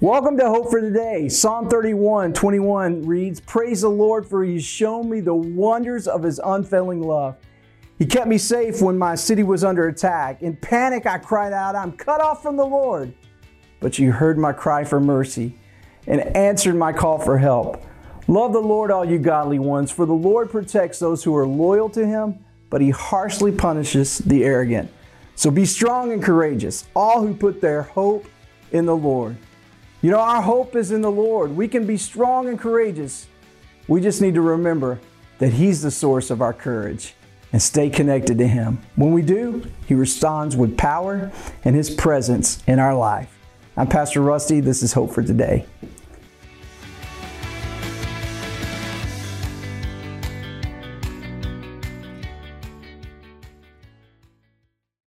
Welcome to Hope for Today. Psalm 31 21 reads, Praise the Lord, for he's shown me the wonders of his unfailing love. He kept me safe when my city was under attack. In panic, I cried out, I'm cut off from the Lord. But you heard my cry for mercy and answered my call for help. Love the Lord, all you godly ones, for the Lord protects those who are loyal to him, but he harshly punishes the arrogant. So be strong and courageous, all who put their hope in the Lord. You know, our hope is in the Lord. We can be strong and courageous. We just need to remember that He's the source of our courage and stay connected to Him. When we do, He responds with power and His presence in our life. I'm Pastor Rusty. This is Hope for Today.